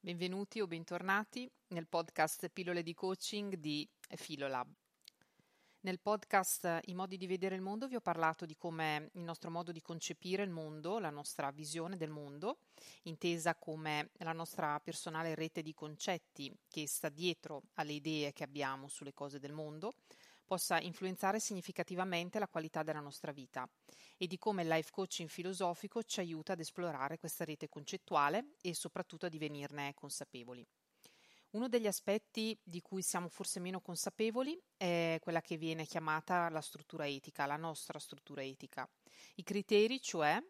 Benvenuti o bentornati nel podcast Pillole di coaching di Filolab. Nel podcast I modi di vedere il mondo vi ho parlato di come il nostro modo di concepire il mondo, la nostra visione del mondo, intesa come la nostra personale rete di concetti che sta dietro alle idee che abbiamo sulle cose del mondo, possa influenzare significativamente la qualità della nostra vita e di come il life coaching filosofico ci aiuta ad esplorare questa rete concettuale e soprattutto a divenirne consapevoli. Uno degli aspetti di cui siamo forse meno consapevoli è quella che viene chiamata la struttura etica, la nostra struttura etica. I criteri, cioè,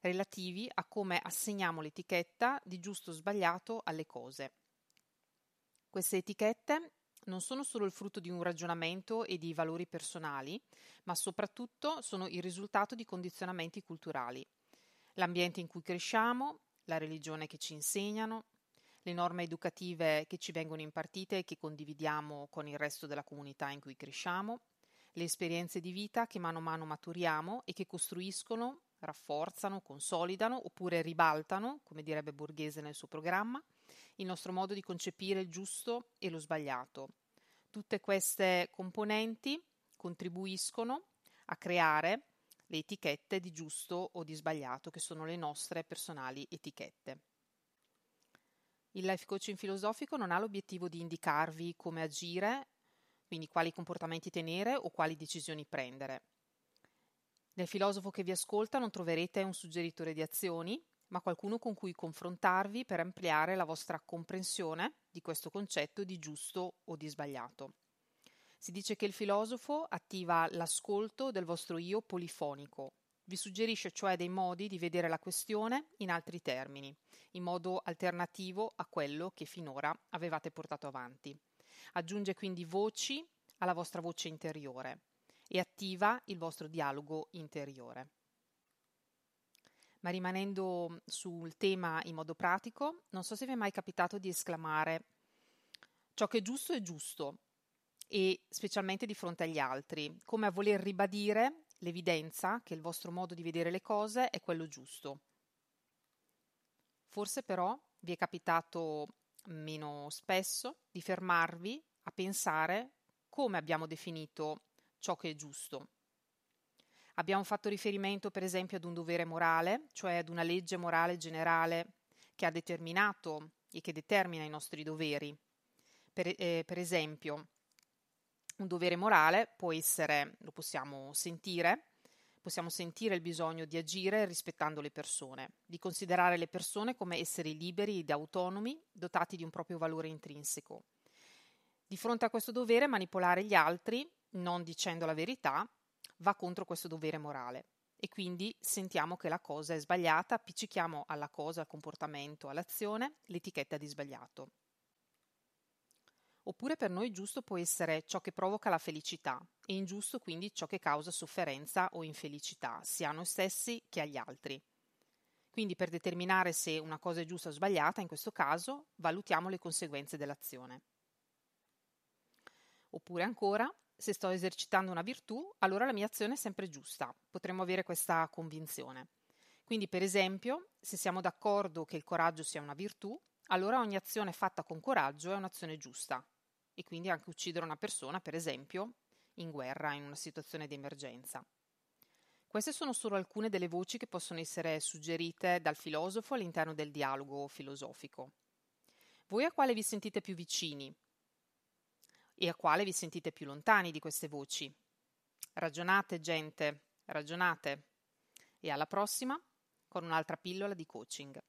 relativi a come assegniamo l'etichetta di giusto o sbagliato alle cose. Queste etichette non sono solo il frutto di un ragionamento e di valori personali, ma soprattutto sono il risultato di condizionamenti culturali. L'ambiente in cui cresciamo, la religione che ci insegnano, le norme educative che ci vengono impartite e che condividiamo con il resto della comunità in cui cresciamo, le esperienze di vita che mano a mano maturiamo e che costruiscono, rafforzano, consolidano oppure ribaltano, come direbbe Borghese nel suo programma, il nostro modo di concepire il giusto e lo sbagliato. Tutte queste componenti contribuiscono a creare le etichette di giusto o di sbagliato, che sono le nostre personali etichette. Il life coaching filosofico non ha l'obiettivo di indicarvi come agire, quindi quali comportamenti tenere o quali decisioni prendere. Nel filosofo che vi ascolta non troverete un suggeritore di azioni, ma qualcuno con cui confrontarvi per ampliare la vostra comprensione di questo concetto di giusto o di sbagliato. Si dice che il filosofo attiva l'ascolto del vostro io polifonico, vi suggerisce cioè dei modi di vedere la questione in altri termini, in modo alternativo a quello che finora avevate portato avanti. Aggiunge quindi voci alla vostra voce interiore e attiva il vostro dialogo interiore. Ma rimanendo sul tema in modo pratico, non so se vi è mai capitato di esclamare ciò che è giusto è giusto e specialmente di fronte agli altri, come a voler ribadire l'evidenza che il vostro modo di vedere le cose è quello giusto. Forse però vi è capitato meno spesso di fermarvi a pensare come abbiamo definito ciò che è giusto. Abbiamo fatto riferimento per esempio ad un dovere morale, cioè ad una legge morale generale che ha determinato e che determina i nostri doveri. Per, eh, per esempio, un dovere morale può essere, lo possiamo sentire, possiamo sentire il bisogno di agire rispettando le persone, di considerare le persone come esseri liberi ed autonomi, dotati di un proprio valore intrinseco. Di fronte a questo dovere, manipolare gli altri, non dicendo la verità, va contro questo dovere morale. E quindi sentiamo che la cosa è sbagliata, appiccichiamo alla cosa, al comportamento, all'azione l'etichetta di sbagliato. Oppure per noi giusto può essere ciò che provoca la felicità e ingiusto quindi ciò che causa sofferenza o infelicità, sia a noi stessi che agli altri. Quindi per determinare se una cosa è giusta o sbagliata, in questo caso valutiamo le conseguenze dell'azione. Oppure ancora, se sto esercitando una virtù, allora la mia azione è sempre giusta. Potremmo avere questa convinzione. Quindi, per esempio, se siamo d'accordo che il coraggio sia una virtù, allora ogni azione fatta con coraggio è un'azione giusta e quindi anche uccidere una persona, per esempio, in guerra, in una situazione di emergenza. Queste sono solo alcune delle voci che possono essere suggerite dal filosofo all'interno del dialogo filosofico. Voi a quale vi sentite più vicini e a quale vi sentite più lontani di queste voci? Ragionate, gente, ragionate. E alla prossima con un'altra pillola di coaching.